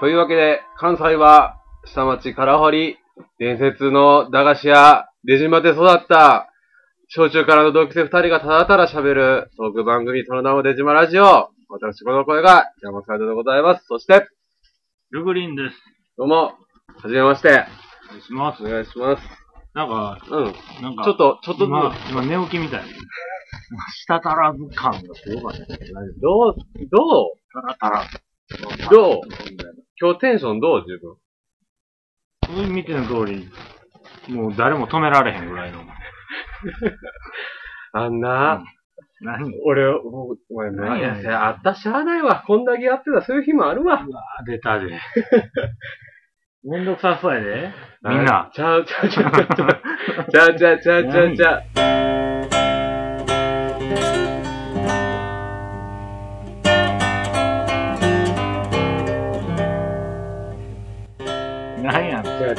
というわけで、関西は下町唐堀、伝説の駄菓子屋、出島で育った、小中からの同期生二人がただただ喋るトーク番組、その名も出島ラジオ。私、この声が山サイドでございます。そして、ルグリーンです。どうも、はじめまして。お願いします。お願いします。なんか、うん。なんか、ちょっと、ちょっとず今、今寝起きみたい。舌足らず感がすごかった。つ、どう、どタラタラ。うどう？今日テンションどう？自分。うん見ての通り、もう誰も止められへんぐらいの。あんな、何？俺、もう、お前、何やねんいや、あったしゃあないわ。こんだけやってたらそういう日もあるわ。あ、出たで。めんどくさそうやで。みんな。ちゃうちゃうちゃうちゃう。ちゃうちゃうちゃうちゃうちゃう。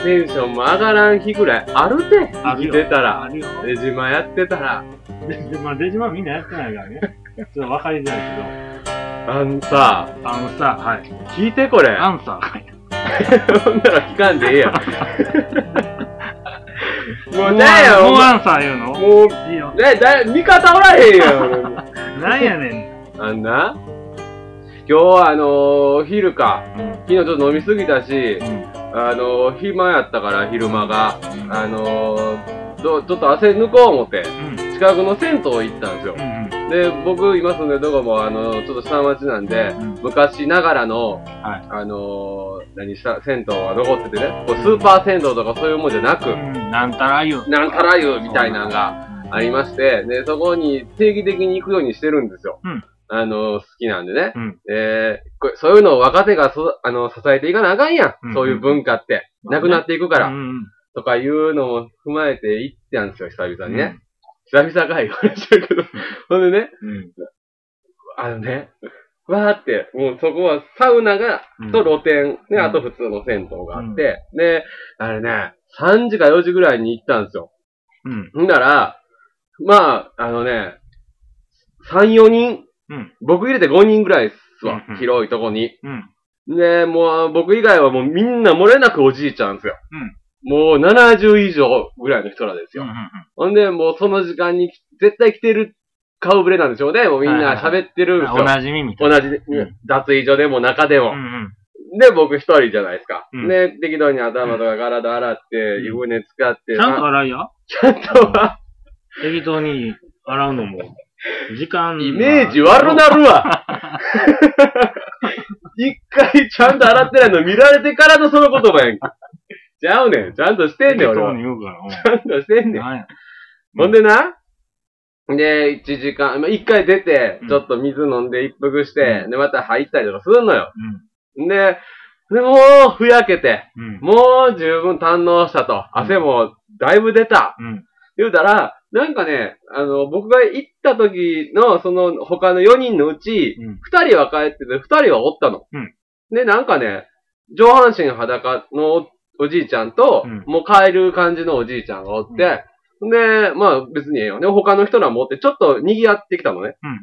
テンションも上がらん日ぐらいあるて。生きてたら。あるよ。出島やってたら。で、でまあ、デジマみんなやってないからね。ちょっと分かりづらいあんさ、けど。あのさ、はい。聞いてこれ。アンサーはい。ほんなら聞かんでええやん。もうなんや、もうアンサー言うの？もう、いいよ。ね、だ、味方おらへんやん。なんやねあんな？今日はあのー、昼か。ん。うん。昨日ちょっと飲みすぎたし、うん。あのー、暇やったから昼間が。あのちょっと汗抜こう思って、うん。近くの銭湯行ったんですよう。ん。で、僕今住んでるとこも、あのー、ちょっと下町なんで、うん昔ながらの、はいあのー、何した、銭湯は残っててね、こうスーパー銭湯とかそういうもんじゃなく、うん。なんたら言う。なんたら湯みたいなのがありまして、で、そこに定期的に行くようにしてるんですよ。うんあのー、好きなんでね。うん。えーこれそういうのを若手がそ、あの、支えていかなあかんやん。うんそういう文化って。なくなっていくから。うん。とかいうのも踏まえて行ったんですよ、久々にね。久々かい話だけど。ほんでね、うん。あのね、わーって、もうそこはサウナが、うん。と露店、ね、うんあと普通の銭湯があって、で、あれね、3時か4時ぐらいに行ったんですよ。うん。ほんなら、まあ、あのね、3、4人、うん。僕入れて5人ぐらいっすわうんうん。広いとこに。うん。で、もう僕以外はもうみんな漏れなくおじいちゃんですよ。もう70以上ぐらいの人らですよ。ほんで、もうその時間に絶対来てる顔ぶれなんでしょうね。もうみんな喋ってるんですよ。おなじみみたいな。同じ、うん脱衣所でも中でも。うんうん。で、僕一人じゃないですか。うんで、適当に頭とか体洗って、湯船使って、ちゃんとあ洗いや ちゃんとは、適当に洗うのも、時間。イメージ悪なるわ。一回ちゃんと洗ってないの見られてからのその言葉やんけ。ちゃうねん。ちゃんとしてんねん、俺は。ちゃんとしてんねん。ほんでな、で、1時間、まあ、1回出てうん、ちょっと水飲んで一服して、うで、また入ったりとかするのよ。うん。で、でもう、ふやけて、うん。もう十分堪能したと。汗もだいぶ出た。うん。言うたら、なんかね、あの、僕が行った時の、その、他の4人のうち、うん。2人は帰ってて、2人はおったの。うんで、なんかね、上半身裸のおじいちゃんと、うんもう帰る感じのおじいちゃんがおって、で、まあ別にええよね。他の人らもおって、ちょっと賑わってきたのね。うん。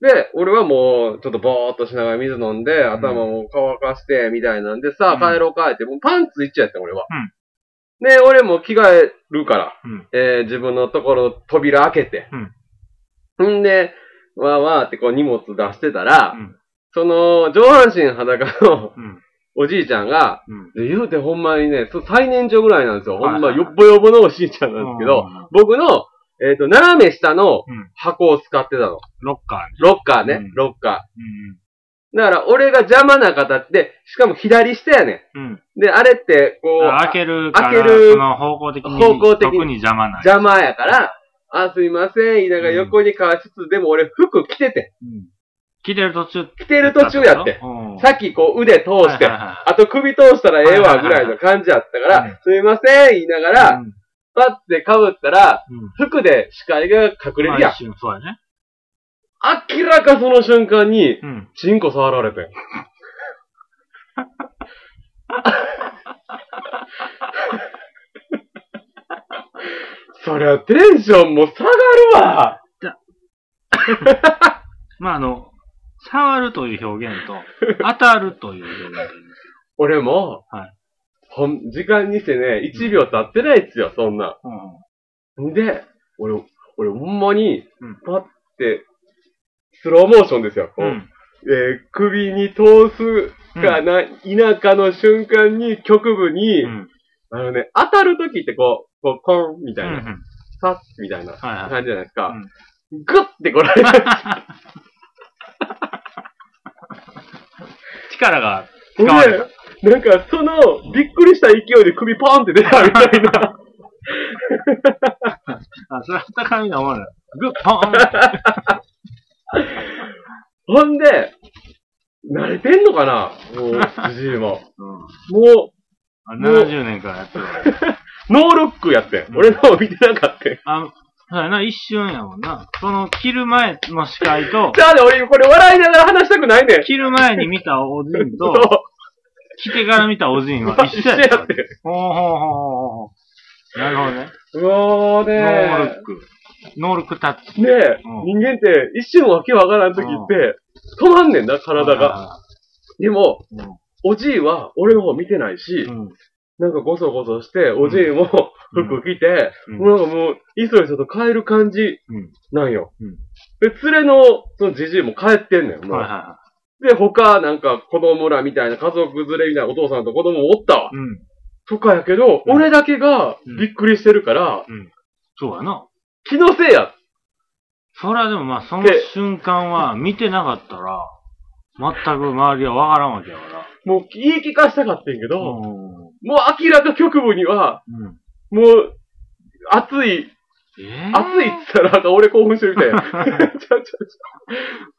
で、俺はもう、ちょっとぼーっとしながら水飲んで、頭も乾かして、みたいなんで、さ帰ろうかって、もうパンツ一丁やった俺は。で、俺も着替えるから、うん。えー自分のところ扉開けて。んで、わーわーってこう荷物出してたら、うんその、上半身裸のうん。おじいちゃんが、うん。で言うてほんまにね、そ最年長ぐらいなんですよ。ほんま、はいはいよっぼよぼのおじいちゃんなんですけど、僕の、えっ、と、斜め下のうん箱を使ってたの。ロッカーに。ロッカーね、うんロッカうん。ー。だから、俺が邪魔な形で、しかも左下やねうん。ん。で、あれって、こう、開けるから、開けるその方向的に、方向的に特に邪魔ない。邪魔やから、あ、すいません、言いながら横にかわしつつ、でも俺服着てて。うん。着てる途中。着てる途中やって。うん。さっきこう腕通して、あと首通したらええわぐらいの感じやったから、すいません、言いながら、うんパッて被ったら、うん。服で視界が隠れるやんそうやね。明らかその瞬間に、うん。チンコ触られてん。そりゃテンションも下がるわ まあ、あの、触るという表現と、当たるという表現があるんです俺も、はいほん、時間にしてね、1秒経ってないっすよ、そんな。うん。んで、俺、俺ほんまにうん、パッて、スローモーションですよ。こううん。えー首に通すかな、田舎の瞬間に局部に、うん。あのね、当たるときってこう、こう、コンみたいな、うんみたいな感じじゃないですか。うんグッてこられる。力が使われなんかその、びっくりした勢いで首ポンって出たみたいな。あ、それは高みな思わない。グッ、ポーン ほんで、慣れてんのかな？もう、じじいも。うん。もあ70年からやってるわ。う、ノールックやってん。うん俺の方見てなかったん。あ、そうやな、一瞬やもんな。その、切る前の視界と、じゃあね、俺これ笑いながら話したくないねん。切る前に見たおじんそうと、。来てから見たおじんは一緒やった。一緒やって。ほうほうほうほうほう。なるほどね。もうノールッねク。ノールックタッチ。ねえ、うん人間って一瞬わけわからん時って、止まんねんな、体が。が。でも、うんおじいは俺の方見てないし、うん。なんかゴソゴソして、おじいも服着て、うんもうなんかもう、いそいそと帰る感じうん。なんよ。うんで、連れの、そのじじいも帰ってんねん。もうはいはで、他、なんか子供らみたいな家族連れみたいなお父さんと子供もおったわい。。うん。とかやけど、うん俺だけがうんびっくりしてるから、そうやな。気のせいや。それはでもまあ、そので瞬間は見てなかったら、全く周りはわからんわけやから。もう言い聞かしたかったんやけど、うん。もう明らか局部には、うん。もう、熱い、え熱いっつったらなんか俺興奮してるみたいな。ちょちょち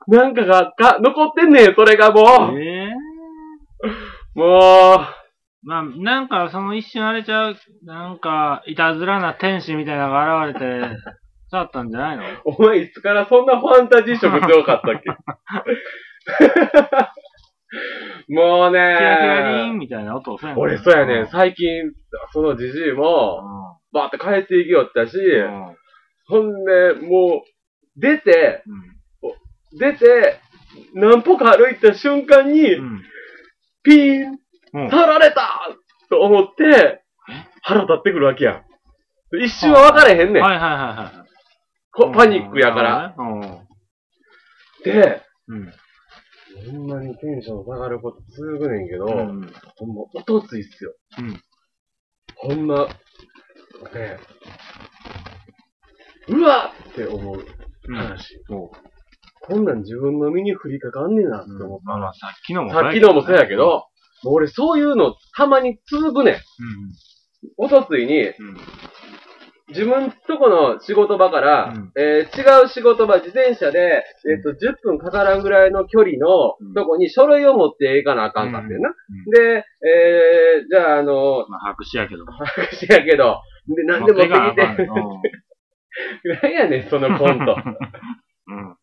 ょ。なんかが、が、残ってんねん、それがもう。ええもう、まあ、なんか、その一瞬あれちゃう、なんか、いたずらな天使みたいなのが現れて、だったんじゃないの？お前いつからそんなファンタジー色強かったっけ？もうキラキラリーンねみたいな音をせんの？俺そうやね。ん、最近、そのじじいも、バーって帰っていきよったし、うん。ほんで、もう、出て、うん。出て、何歩か歩いた瞬間に、うん。ピーン、うん。取られたと思って、腹立ってくるわけやん。一瞬は分かれへんねん。はいはいはいはい。こパニックやから。うん。で、うん。ほんまにテンション下がること続くねんけど、うん。ほんま、おとついっすよ。うん。ほんま、ねうわっって思ううん。話。そこんなん自分の身に降りかかんねんなってう。思っまあまあ、さっきのもた。さっきのもそうやけど、もう俺そういうのたまに続くねん。うん。おとついに、うん。自分とこの仕事場から、うんえー違う仕事場、自転車で、えっ、と、10分かからんぐらいの距離のうんとこに書類を持っていかなあかんかってんな。うんで、えー、じゃあ、あの、まあ、白紙やけど。白紙やけど、で、何でも持ってきて、て。何やねん、そのコント。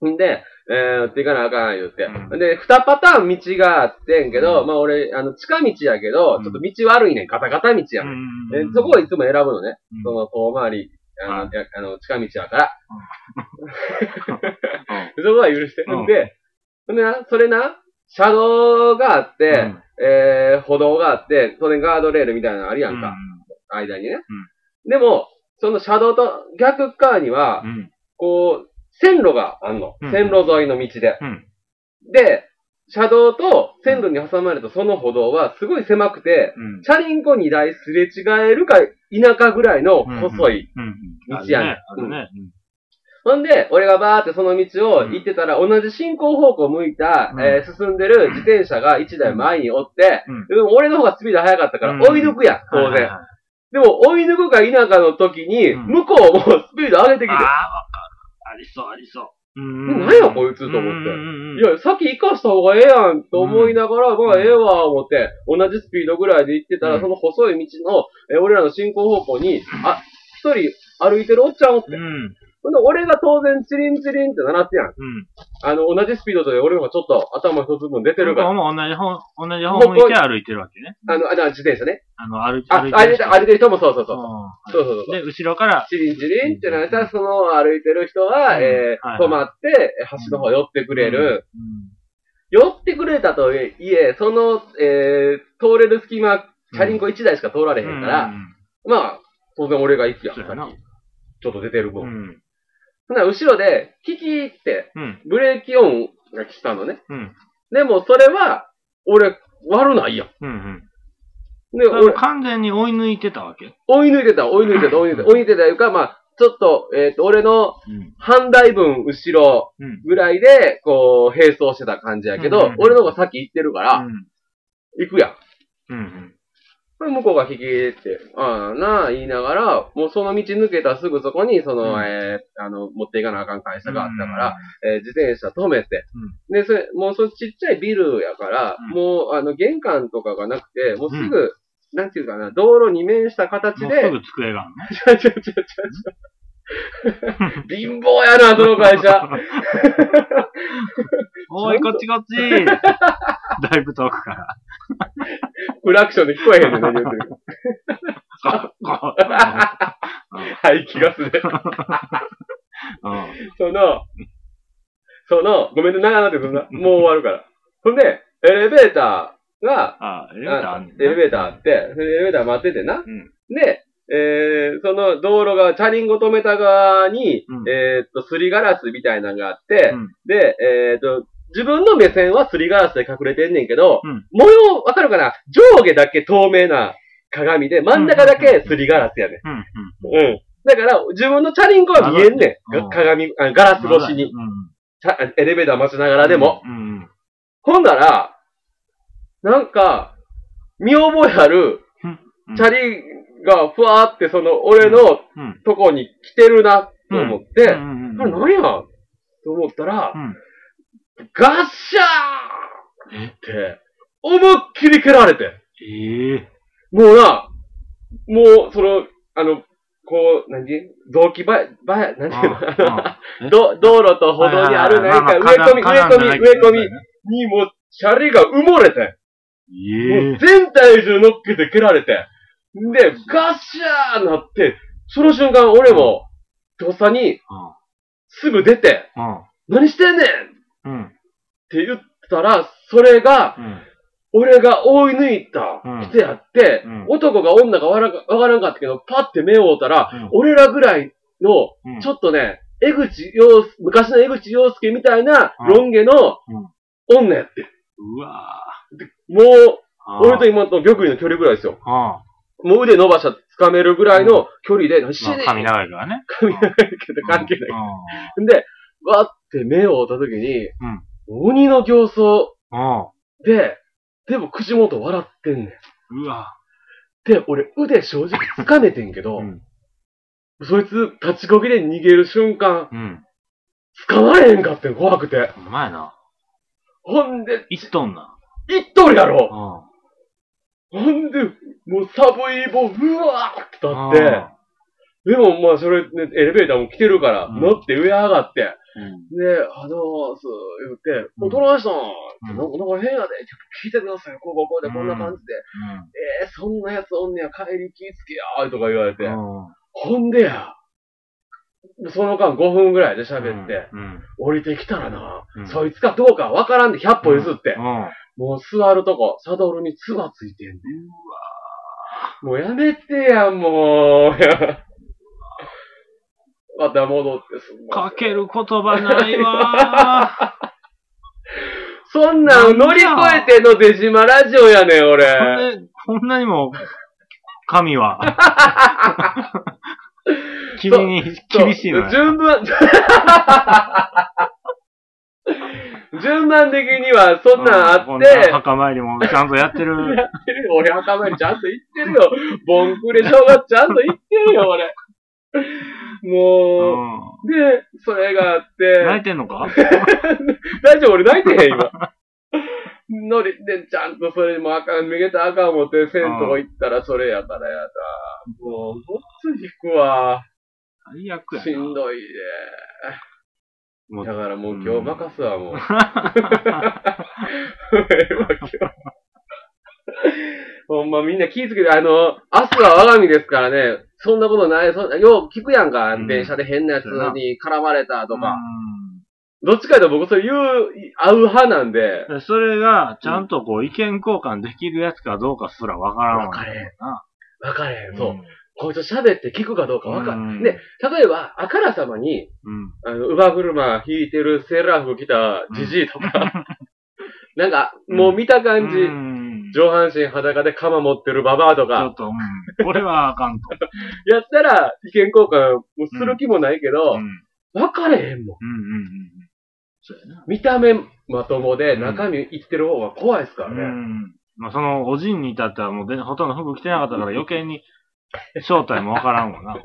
うん。んで、えー、持っていかなあかん言って。うんで、二パターン道があってんけど、うんまあ俺、あの、近道やけど、うんちょっと道悪いねん、ガタガタ道やねん。でそこをいつも選ぶのね。その遠回り、あの、あの近道やから。う そこは許して。うんで、な、それな、車道があって、えー、歩道があって、それガードレールみたいなのあるやんか、間にね。でも、その車道と逆側には、うん。こう、線路があんの。うん線路沿いの道で。うん。で、車道と線路に挟まれたその歩道はすごい狭くて、うん。チャリンコ2台すれ違えるか田舎ぐらいの細い。うん。道やねんあるね。ほんで、俺がバーってその道を行ってたら、同じ進行方向向いた、うんえー進んでる自転車が1台前におって、うん。でも俺の方がスピード速かったからうん追い抜くやん、当然。でも追い抜くか否かの時に、うん向こうもスピード上げてきてああ、わ。ありそう、ありそう。うん。何やこいつと思って。うんいや、先行かした方がええやんと思いながら、まあええわ、思って、同じスピードぐらいで行ってたら、うん。その細い道の、えー俺らの進行方向に、あ、一人歩いてるおっちゃんおって。うん。ほんで、俺が当然チリンチリンって鳴ってやん。うん。あの、同じスピードで俺の方がちょっと頭一つ分出てるから。もう同じ方、同じ方向いて歩いてるわけね。あの、あ、じゃあ自転車ね。あの、歩いあ、歩いてる、歩いてる人もそうそうそう。うそうそうそう。で、後ろから、チリンチリンってなったら、その歩いてる人は、うんえーはい止まって、え橋の方寄ってくれる。うん。寄ってくれたとはいえ、その、えー、通れる隙間、チャリンコ1台しか通られへんから、まあ、当然俺が行くやん、そうやな先ちょっと出てる分。うん。な、後ろで、キキーって、うん。ブレーキ音が来たのね。うん。でも、それは、俺、悪ないやん。うん。うん。で、俺、完全に追い抜いてたわけ？追い抜いてた、追い抜いてた、追い抜いてた、追い抜いてたいうか、まあ、ちょっと、えっ、と、俺のうん。半台分後ろうん。ぐらいで、こう、並走してた感じやけど、うんうんうん俺の方が先行ってるから、うん。行くやん。うん。これ向こうが引きって、ああなあ言いながら、もうその道抜けたすぐそこに、その、うん。えーあの、持っていかなあかん会社があったから、えー自転車止めて、うで、それ、もうそのちっちゃいビルやから、うん。もう、あの、玄関とかがなくて、もうすぐ、うなんていうかな、道路に面した形で、すぐ机があるの？ちゃちゃちゃちゃちゃ。貧乏やな、その会社。おい、こっちこっち だいぶ遠くから。クラクションで聞こえへんねん、何言ってるか。はい、気がする。うん。その、その、ごめんね、長なってそんな、もう終わるから。ほんで、エレベーターが、あ、エレベーターああんねんなエレベーターあって、エレベーター待っててな。うんで、えー、その道路側、チャリンコ止めた側に、うん。えーっと、すりガラスみたいなのがあって、うん。で、えーっと、自分の目線はすりガラスで隠れてんねんけど、うん。模様、わかるかな？上下だけ透明な鏡で、真ん中だけすりガラスやねん。うん。だから、自分のチャリンコは見えんねん。鏡、あガラス越しに。エレベーター待ちながらでも。ほんなら、なんか、見覚えある、うん。チャリがふわーってその、俺のうん。とこに来てるな、と思って、うあん。れ何やと思ったら、うん。ガッシャーえって、思いっきり蹴られて。ええ。もうな、もう、その、あの、こう、何？雑木ば、ば、何？ていうのあ。の、ど道路と歩道にあるな。んか植え込み、植え込み、植え込みにもう、シャリが埋もれて、もえ。う全体重乗っけて蹴られて、で、ガッシャーなって、その瞬間俺も、とっさに、すぐ出て、うん。何してんねんっうん。て言ったら、それが、うん。俺が追い抜いたうん人やって、うん男が女かわからんかったけど、パッて目を追ったら、うん俺らぐらいの、うんちょっとね、江口洋介、昔の江口洋介みたいなうんロン毛のうん女やって。うわもう、ぁ。俺と今と玉林の距離ぐらいですよ。あもう腕伸ばしたら掴めるぐらいの距離で、何しまあ、髪長いからね。髪長いけど関係ない。い。で、わって目を追った時に、鬼の形相うん。うん。で、でも口元笑ってんねん。うわで、俺腕正直掴めてんけど、うん。そいつ立ちこぎで逃げる瞬間、うん。捕まれへんかってん、怖くて。うまいな。ほんで、一トンな。行っとるやろうん。ほんで、もう寒い棒、うわーって立って、でもまあそれ、ね、エレベーターも来てるから、うん。乗って上上がって、うん。で、あのーす、言って、うん。お、どないしたん、うん。なんかなんか変やで、ちょっと聞いてください、こうこうこうで、こんな感じで。えー、そんなやつおんねや、帰り気ぃつけやー、とか言われて。うん。ほんでや、その間5分ぐらいで喋って、うん。降りてきたらな、うん。そいつかどうかわからんで100歩譲って、うん。もう座るとこ、サドルにツバついてんねん。もうやめてや、もう。また戻ってすんかける言葉ないわ そんなん乗り越えての出島ラジオやねん、ー。俺。こんな、にも、神は。君に厳しいのよ。順番、順番的にはそんなんあこんなって、墓参りもちゃんとやってる。やってるよ。俺墓参りちゃんと行ってるよ。ボンクレ正月ちゃんと行ってるよ、俺。もう、うで、それがあっん。泣いて、てんのか？大丈夫、俺泣いてへん、今。乗りで、ちゃんとそれもあかん、めげたらあかん思って、銭湯行ったらそれやからやだ。もう、ごっつい引くわ。最悪やな。しんどいで。もうだからもう今日任すわ、もう。ほんまみんな気ぃつけて、あの、明日は我が身ですからね、そんなことない、そんな、よう聞くやんか、うん電車で変なやつに絡まれたとか。どっちかというと僕それ言う、合う派なんで、でそれが、ちゃんとこう、意見交換できるやつかどうかすらわからんわわかれへんな。分かれへん。そう。ん。こいつ喋って聞くかどうか分かうんる。で、例えば、あからさまに、うん。あの、乳母車引いてるセーラー服着たジジイとか、なんか、もう見た感じ、うん。上半身裸で鎌持ってるババアとかちょっ、と、うん。これはあかんと。やったら意見交換もする気もないけどう、ん。分かれへんもん。うんうんうん。そうやな。見た目まともでうん中身いってる方が怖いですからうね。ん。まあ、その、おじんに至ってはもうで、ほとんど服着てなかったから余計に正体もわからんわな。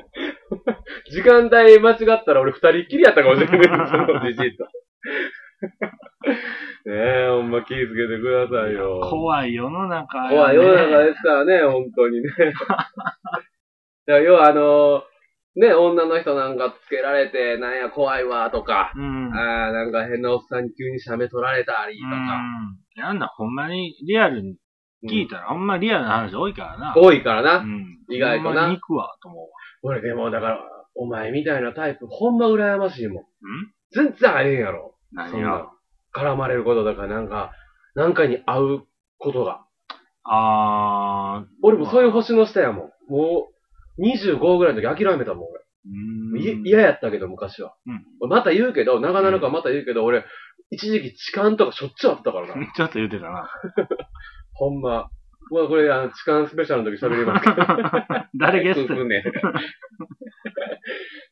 時間帯間違ったら俺二人っきりやったかもしれない。そのジジイと。ねえ、ほんま気ぃつけてくださいよ。怖い世の中やね怖い世の中ですからね、本当にね。だから要はあの、ね、女の人なんかつけられて、なんや怖いわとか、うん。ああ、なんか変なおっさんに急に写メ撮られたりとか、うん。なんだ、ほんまにリアルに聞いたら、ほんまリアルな話多いからな。多いからな。うん。意外となほんまに行くわ、と思うわ。俺でもだから、お前みたいなタイプ、ほんま羨ましいもん。ん？全然会えへんやろ。そんな何が絡まれることとか、なんか、なんかに会うことが。あー。俺もそういう星の下やもん。もう、25ぐらいの時諦めたもん、俺。うん。い嫌やったけど、昔は。うん俺また言うけど、長々からまた言うけど、俺、一時期痴漢とかしょっちゅうあったからな。ちょっと言ってたな。ほんま。まあこれ、あの、痴漢スペシャルの時喋りますけど。誰ゲストねん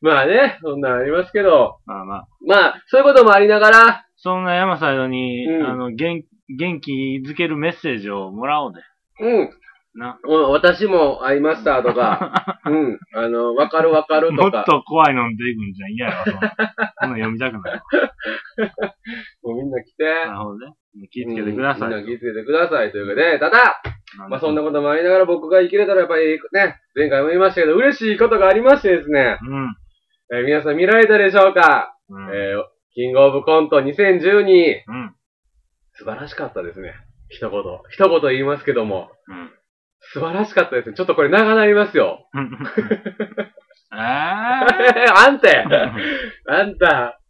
まあね、そんなんありますけど、まあまあ。まあ、そういうこともありながら、そんな山サイドに、うんあの、元元気づけるメッセージをもらおうで。うん、な。うん私も会いましたとか、うん、あの、わかるわかるもっとか、と怖いの出てくんじゃん。嫌やわ、そんな。そんなん読みたくないわ。もうみんな来て、なるほどね。気をつけてください。うんみんな気をつけてくださいということで、ただ、まあそんなこともありながら僕が生きれたらやっぱりね、前回も言いましたけど、嬉しいことがありましてですね、うん。えー皆さん見られたでしょうか、うん。えーキングオブコント2012、うん。素晴らしかったですね。一言。一言言いますけども、うん。素晴らしかったですね。ちょっとこれ長なりますよ。えあんたーあんた、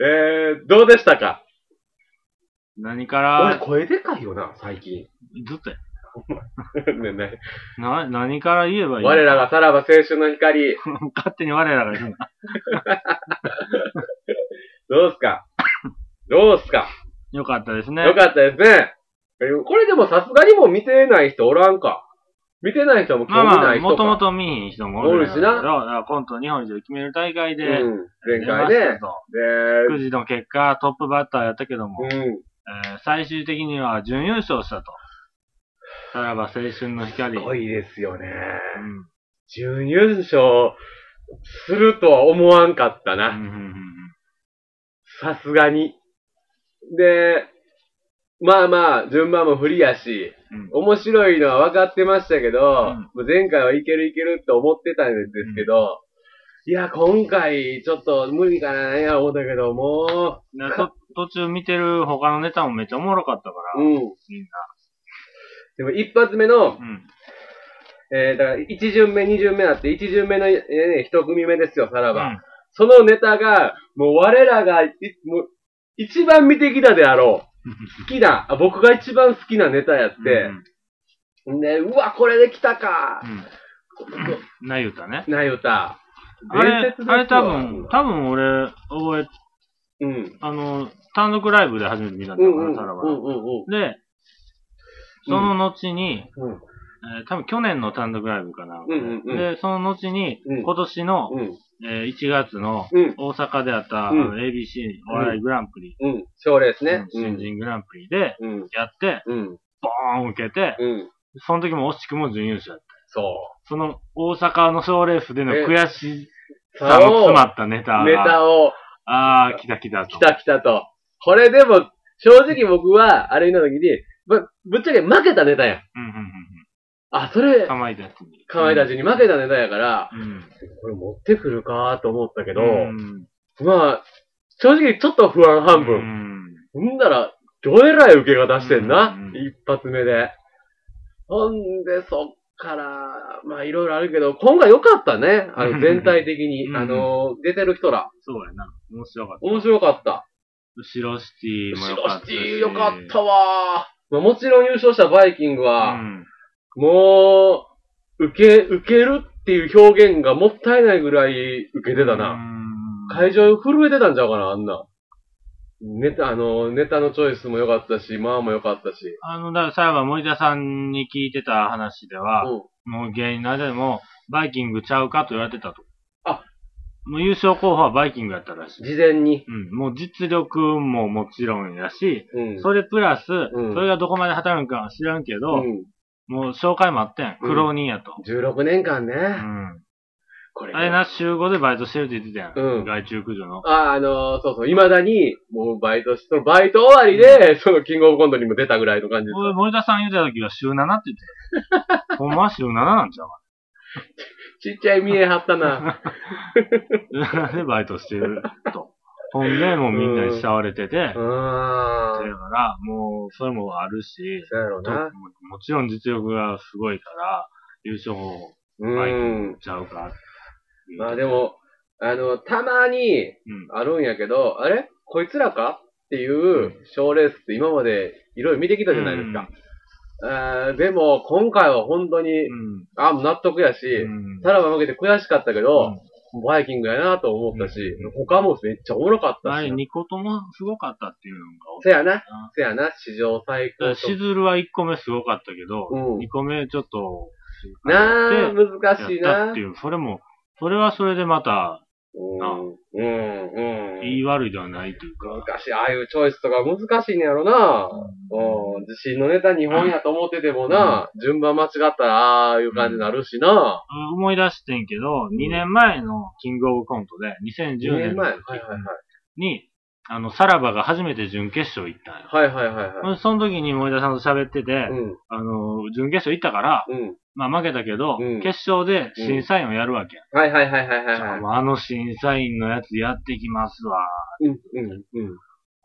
えー、どうでしたか？何か俺ら、声でかいよな、最近。ずっとや。ねねな、何から言えばいい我らがさらば青春の光、勝手に我らが言うな。どうすか？どうすか？よかったですね。よかったですね。えこれでもさすがにもう見てない人おらんか。見てない人も興味ない人か。もともと見ひん人もおるしなだからコント日本一を決める大会で、うん。前回ね。で、くじの結果、トップバッターやったけども、うん。えー最終的には準優勝したと。さらば青春の光。すごいですよね。うん準優勝するとは思わんかったうんうな。んさすがに。で、まあまあ、順番も不利やし、うん面白いのは分かってましたけど、うん前回はいけるいけるって思ってたんですけど、いや、今回ちょっと無理かな、なんや思ったけど、もでと途中見てる他のネタもめっちゃおもろかったかう、ら、うん。みんでも一発目の、な。うん。えー、だから一巡目、二巡目あって、一巡目の、えーね、一組目ですよ、さらば。うんそのネタが、もう我らがい、もう、一番見てきたであろう。好きな、あ僕が一番好きなネタやって、ね、うわ、これできたか。うん。な言うたね。なゆた。あれ、あれ多分、多分俺、覚え、うん。あの、単独ライブで初めて見たんだかうんうんら、さらばうんうん。で、その後に、うんえー多分去年の単独ライブかな。うんうんうんで、その後に、うん今年の、うん。えー1月のうん。大阪であった、うんあの ABC お笑いグランプリ、うん。賞レースね。うん新人グランプリでうん。やって、うん。ボーン受けて、うん。その時も惜しくも準優勝やった。そその大阪の賞レースでのえ悔しう。さの詰まったネタが、ネタを、あー、来た来たと。来た来たと。これでも、正直僕は、あれ見た時に、ぶ、ぶっちゃけ負けたネタやん。うんうんあ、そうん。れ、かまいたちに。かまいたちに負けたネタやから、うん。これ持ってくるかと思ったけど、うん。まあ、正直ちょっと不安半う分。ん。ほんだら、どえらい受けが出してんな、うんうん一発目で。ほんで、そっから、まあいろいろあるけど、今回良かったね。あの、全体的に。うんあの、出てる人ら。そうやな。面白かった。面白かった。後ろシティも後ろ良かったし。シティよかったわまあもちろん優勝したバイキングうは、ん。もう、受け、受けるっていう表現がもったいないぐらい受けてたな。うん会場震えてたんちゃうかな、あんな。ネタ、あの、ネタのチョイスも良かったし、まあも良かったし。あの、だから最後は森田さんに聞いてた話では、うん。もう芸人の間でも、バイキングちゃうかと言われてたと。あもう優勝候補はバイキングやったらしい。事前に。うん。もう実力ももちろんやし、うん。それプラス、んそれがどこまで働くかは知らんけど、うん。もう紹介もあってん。うん苦労人やと。16年間ね。うん。これ、あれな、週5でバイトしてるって言ってたやん。うん外注駆除の。あ、あのそうそう、未だに、もうバイトし、そのバイト終わりで、そのキングオブコントにも出たぐらいの感じで。俺、森田さん言うた時は週7って言ってた。ほんまは週7なんちゃうちっちゃい見えはったな。か でバイトしてると。ほんで、もうみんなに慕われてて、うだか。ら、もう、それもあるし、そうやろうともな。もちろん実力がすごいから、優勝もうバイキンんグ。ちゃうか。まあで、も、あの、たまにうん。あるんやけど、あれ？こいつらか？っていう賞レースって今までいろいろ見てきたじゃないですか。あーでも、今回は本当に、うん。あ、納得やし、うん。さらば負けて悔しかったけうどん、バイキングやなと思ったしう、他もめっちゃおもろかったあれ、し。2個ともすごかったっていうのせやなが。、せやな、史上最高と。しずるは1個目すごかったけど、うん2個目ちょっと、なあ、で難しいなって。いう、それも、それはそれでまた、うん、うん、うん。言い悪いではないというか、難しい。ああいうチョイスとか難しいんやろな。うん。自信のネタ2本やと思っててもな、順番間違ったらああいう感じになるしな。思い出してんけど、2年前のキングオブコントで、2010 10年年前。はいはいはい。に、あの、さらばが初めて準決勝行ったんよ。はいはいはいはい。その時に森田さんと喋ってて、うん。あの、準決勝行ったから、うん。まあ負けたけど、うん決勝で審査員をやるわけや。はいはいはいはいはいはい。あの審査員のやつやってきますわ。うんうん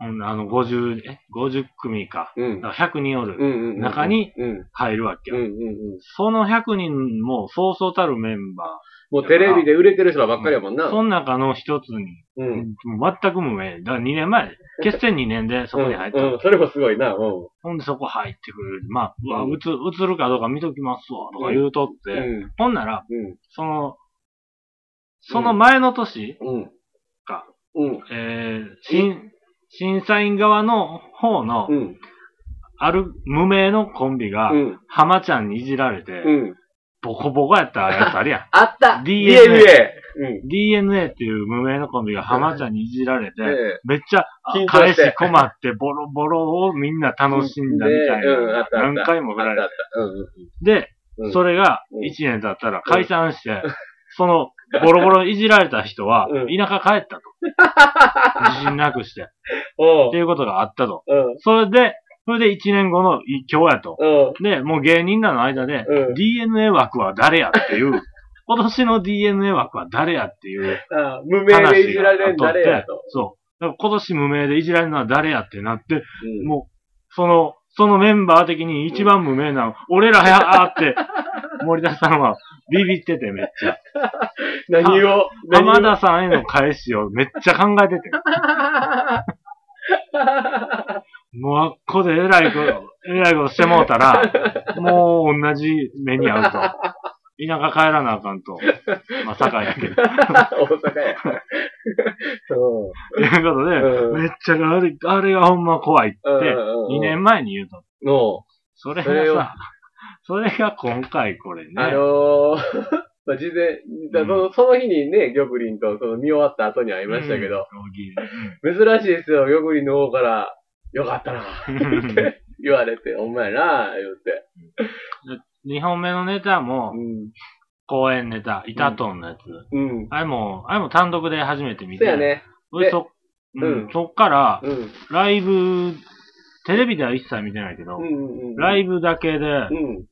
うん。あの、50、え、50組か。うん。だから100人おる。うんうんうん。中にうん。入るわけよ。うんうんうん。その100人もそうそうたるメンバもうテレビで売れてる人らばっかりやもんー。な。その中の一つに、うん。もう全く無名。だから2年前、結成2年でそこに入った。うんうん。それもすごいな。うん。ほんでそこ入ってくる。まあ、うわ、うん映、映るかどうか見ときますわ、とか言うとって。うん。ほんなら、うん。その、その前の年うん。か、うん。えー、審、審査員側の方のう、ん。ある無名のコンビがう、ん。浜ちゃんにいじられて、うん。ボコボコやった やつあるやん。あった DNA !DNA! っていう無名のコンビが浜ちゃんにいじられて、ええめっちゃ返し困ってボロボロをみんな楽しんだみたいな。何回も振られたで、うん。それがうん1年経ったら解散して、そのボロボロいじられた人はうん田舎帰ったと。自信なくして。っていうことがあったと。うん。それで、それで1年後の今日やと。うん。で、もう芸人らの間で、うん DNA 枠は誰やっていう、今年の DNA 枠は誰やっていうあ無名でいじられん誰やと。そう。だから今年無名でいじられるのは誰やってなって、うんもう、その、そのメンバー的に一番無名なの、俺らやーって、森田さんはビビっててめっちゃ。何を、何を？浜田さんへの返しをめっちゃ考えてて。もうあっこで偉いこと、偉いことしてもうたら、もう同じ目に遭うと。田舎帰らなあかんと。まあ、堺やけど。大阪や。そということで、うんめっちゃあれ、あれがほんま怖いって、う。うん2年前に言うと。の、それそれをがさ、それが今回これね。あのー、まあ、事前、だそのその日にね、玉林とその見終わった後に会いましたけど、うん、珍しいですよ、玉林の方から、よかったな、うんって言われて、お前な、言って。2本目のネタも、うん。公演ネタ、イタトンのやつ。うん。あれも、あれも単独で初めて見て。そうやね。そ、うんうんそっから、うん。ライブ、テレビでは一切見てないけど、うんうんうん。ライブだけでう、ん。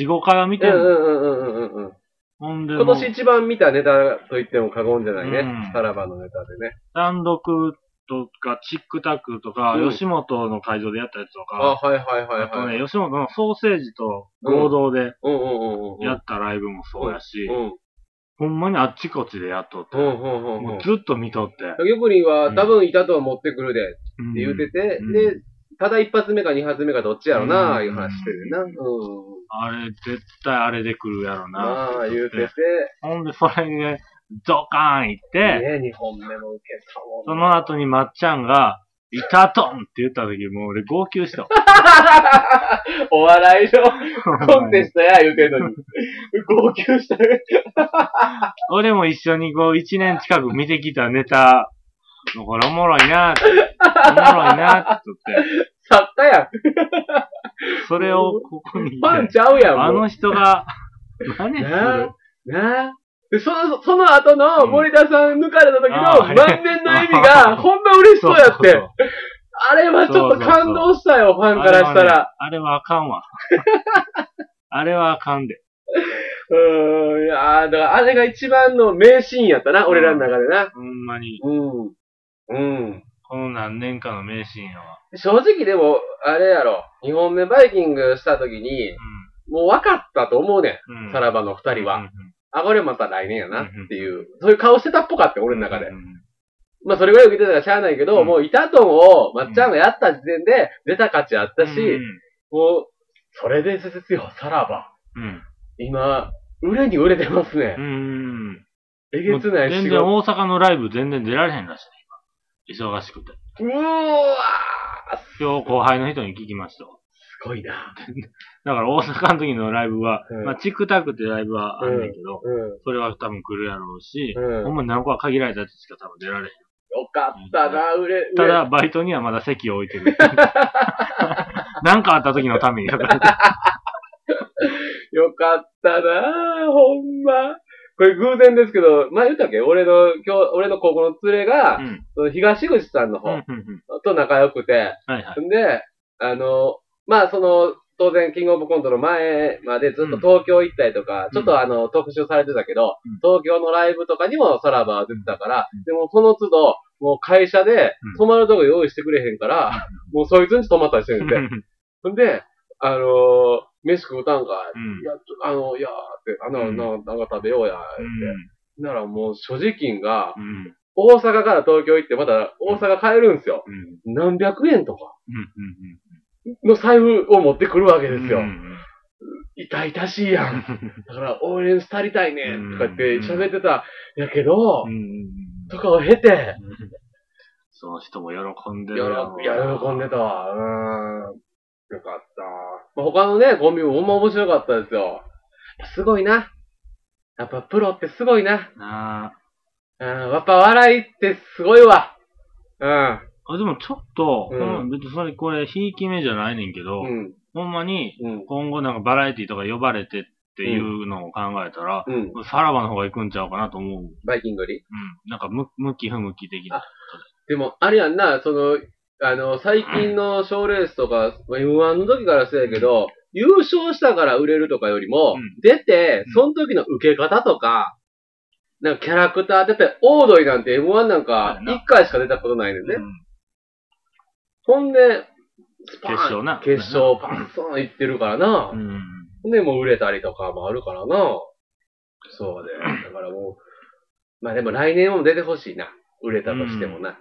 4、5回は見てる、今年一番見たネタと言っても過言じゃないねうん。さらばのネタでね。単独とか、チックタックとか、うん吉本の会場でやったやつとあ、か、はいはいはいあとね、はい。吉本のソーセージと合同でうんうんうんうん。やったライブもそうやし、うん。ほんまにあっちこっちでやっとって、うんうんうんうん。もうずっと見とって、玉林は多分いたとは持ってくるで。って言うてて、うんで、ただ一発目か二発目かどっちやろな、うんいう話してるな。うん。あれ、絶対あれで来るやろな。まあ、言うてて、ほんで、それで、ドカーン行って、ね、二本目も受けたもんその後にまっちゃんが、イタトンって言った時、もう俺号泣したわ。お笑いの コンテストや言うてんのに。号泣したね。俺も一緒にこう一年近く見てきたネタ、これおもろいなおもろいなって言って、作家やん。それをここにファンちゃうやん、あの人が、何するなあ、なあ？で、その、その後の森田さん抜かれた時の満面の笑みが、ほんま嬉しそうやって。あれはちょっと感動したよ、ファンからしたら。あれはあかんわ。あれはあかんで。うーん、いやーだからあれが一番の名シーンやったな、俺らの中でな。ほんまに、うん。うん。この何年かの名シーンやわ。正直でも、あれやろ、2本目バイキングした時に、もう分かったと思うねうん。うんん、さらばの二人は。うんあ、これまた来年やなっうんていう、そういう顔してたっぽかって、俺の中でう。んまあ、それぐらい受けてたからしゃあないけど、うんもう、イタトンを、まっちゃんがやった時点で、出た価値あったし、うんもう、それでですよ、さらば。うん。今、売れに売れてますねう。ん。えげつない全仕事。然大阪のライブ全然出られへんらしい、今。忙しくて。うーわー今日後輩の人に聞きましたわ。すごいな。だから大阪の時のライブは、うんまあ、チックタックってライブはあんねんけど、うん。それは多分来るやろうし、うんほんま何個は限られたやつしか多分出られへん。よかったな、売れ、ただ、バイトにはまだ席を置いてる。なんかあった時のために。よかったなほんま。これ偶然ですけど、前言ったっけ？俺の、今日、俺の高校の連れが、うん。その東口さんの方うんうんうんと仲良くて、はいはい。んで、あの、まあ、その、当然、キングオブコントの前までずっと東京行ったりとか、うん。ちょっとあの、特集されてたけど、うん。東京のライブとかにもさらばは出てたから、うん。でもその都度、もう会社でうん。泊まるとこ用意してくれへんから、もうそいつんち泊まったりしてるんで、ほん。で、あのー飯食うたんか、うん。いや、あの、いやーって、あの、うん。ななんか食べようや、って。ならもう所持金が。大阪から東京行ってまた大阪帰るんですよ。うん。何百円とか。うん。の財布を持ってくるわけうん。ですよ。うん痛々しいやん。だから応援したりたいね、とかってうん喋ってた。やけどう、ん。とかを経て、その人も喜んでるやろいや喜んでたわ。うーん。よかった。まあ、他のね、コンビもほんま面白かったですよ。すごいな。やっぱプロってすごいな。なあ。うん、やっぱ笑いってすごいわ。うん。あ、でもちょっと、うん別にそれこれ、ひいき目じゃないねんけど、うん。ほんまに、うん。今後なんかバラエティとか呼ばれてっていうのを考えたら、うん。さらばの方が行くんちゃうかなと思う。うん。バイキングより。なんか向向き不向き的な。でも、あれやんな、その、あの、最近の賞レースとか、M1 の時からそうやけど、優勝したから売れるとかよりも、うん出てうん、その時の受け方とか、なんかキャラクター出て、オードリーなんて M1 なんかそうやな1回しか出たことないねんね。うんほんで、スパーン決勝な決勝パンソンいってるからな。うん。ほんで、もう売れたりとかもあるからな。そうで。だからもう、まあでも来年も出てほしいな。売れたとしてもな。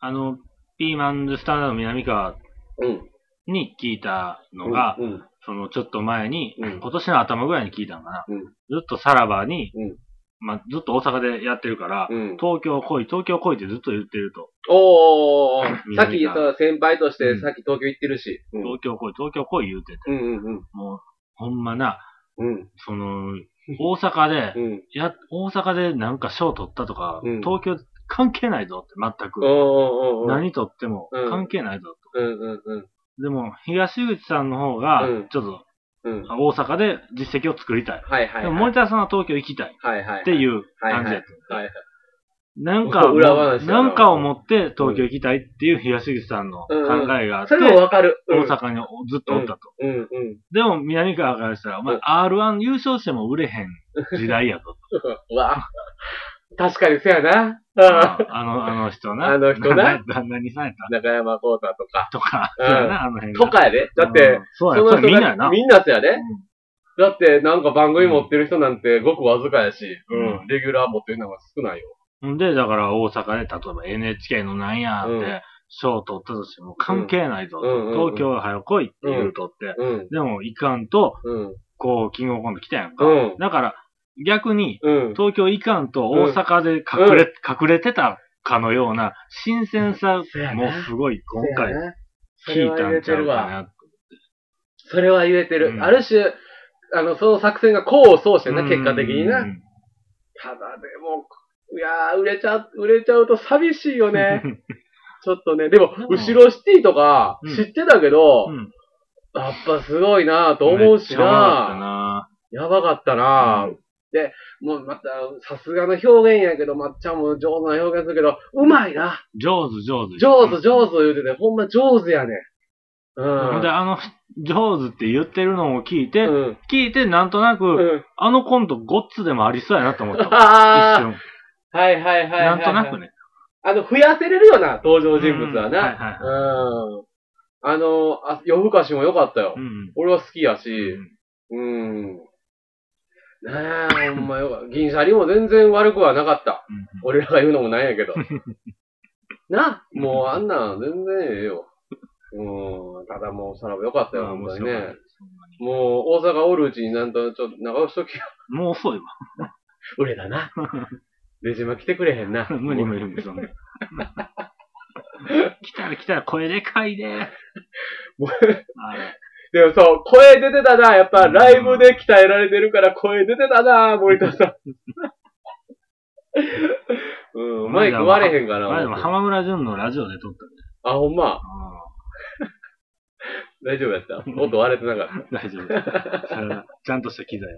あの、ピーマンズスタンダード南川うん。に聞いたのが、うん。うんそのちょっと前に、うん今年の頭ぐらいに聞いたのかな。うんずっとさらばに、うんまあ、ずっと大阪でやってるから、うん。東京来い、東京来いってずっと言ってると。おー、さっき、南川そう先輩としてうんさっき東京行ってるし。うん。東京来い、東京来い言うてて。うんうんうん。もう、ほんまな、うん。その、大阪で、うん。や、大阪でなんか賞取ったとか、うん東京関係ないぞって、全く。おーおーおーおー何取ってもうん関係ないぞと。うんうんうん。でも、東口さんの方がうん、ちょっと、うん。大阪で実績を作りたい。はいはい。でも、森田さんは東京行きたいっはいはい。ていうはいはい感じやった。はいはい。なんかを、裏話やななんかを持って東京行きたいっていう東口さんの考えがあって、それもわかる。うん大阪にずっとおったと。うんうん。でも、南川からしたら、お前うん R1 優勝しても売れへん時代やと。うわ確かにそうやな。うんあの、あの人な。あの人な。旦那にさんやった中山幸太とか。とか、うん そうやな、あの辺が。とかやで。だって、うん、そうや、みんなやな。がみんなやで。うんだって、なんか番組持ってる人なんてごくわずかやし、ううんん。レギュラー持ってるのが少ないよ。んで、だから大阪で、例えば NHK のなんやって、うん賞取ったとしても関係ないぞ東京早来いって言うとって。うん。でも、行かんと、うん。こう、キングオブコント来たやんか。うん。だから、逆に、うん。東京行かんと大阪で隠れ、隠れてたかのような新鮮さそうもすごい今回それ聞いたんちゃは言えてる。わ。うかな。それは言えてる。うん。ある種、あの、その作戦が功を奏してんな、結果的にな。うんただでも、いやー、売れちゃう、売れちゃうと寂しいよね。ちょっとね、でも、うん。後ろシティとかうん。知ってたけど、うん。やっぱすごいなと思うしめっちゃ笑ったなな。やばかったな、うんで、もうまた、さすがの表現やけど、まっちゃんも上手な表現するけど、うまいな上手、上手。上手、上手言うてて、ほんま上手やね。うん。で、あの、上手って言ってるのを聞いて、うん。聞いてなんとなく、うん。あのコントゴッツでもありそうやなと思った。一あ瞬。あ、はいはいはいはい。なんとなく。ね。あの、増やせれるよな、登場人物はうんはいはいな。うん。あの、あ夜更かしも良かったよう。ん。俺は好きやし、うんうん。ねえ、ほんまよ。銀シャリも全然悪くはなかった。俺らが言うのもなんやけど。な、もうあんなん全然ええよ。うん。ただもうさらばよかったよ、あ本当にねもう大阪おるうちになんとちょっと長押しときよ。もう遅いわ。俺だな。レジマ来てくれへんな。無理無理無理。そんな 来たら来たら声でかいで。もうあれでもそう、声出てたな。やっぱライブで鍛えられてるから声出てたな、森田さん。うん、マイク割れへんかな。あれでも浜村淳のラジオで撮ったんで。あ、ほんま？あ 大丈夫やった？音割れてなかった？大丈夫。それはちゃんとした機材。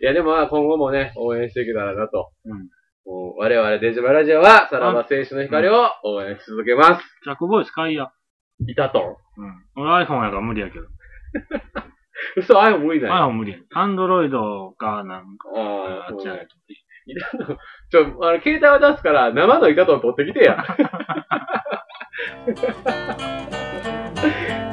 いや、でもまあ今後もね、応援していけたらなと。うん。もう我々デジマラジオは、さらば青春の光を応援し続けます。ジャックボイス買いや。いたと。うん。俺 iPhone やから無理やけど。嘘、あ、無理だよ。iPhone 無理や。Android かなんか。ああ、あっちやそうい。ちょ、あの、携帯は出すから、生のいたと取ってきてや。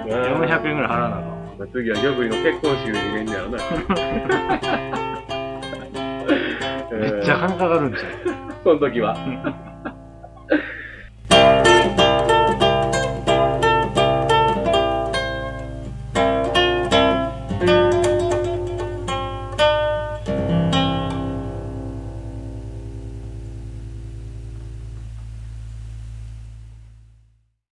400円ぐらい払わなあかん。ま あ次は玉井の結婚式で入れんねやろな。めっちゃ金かかるんちゃうその時は。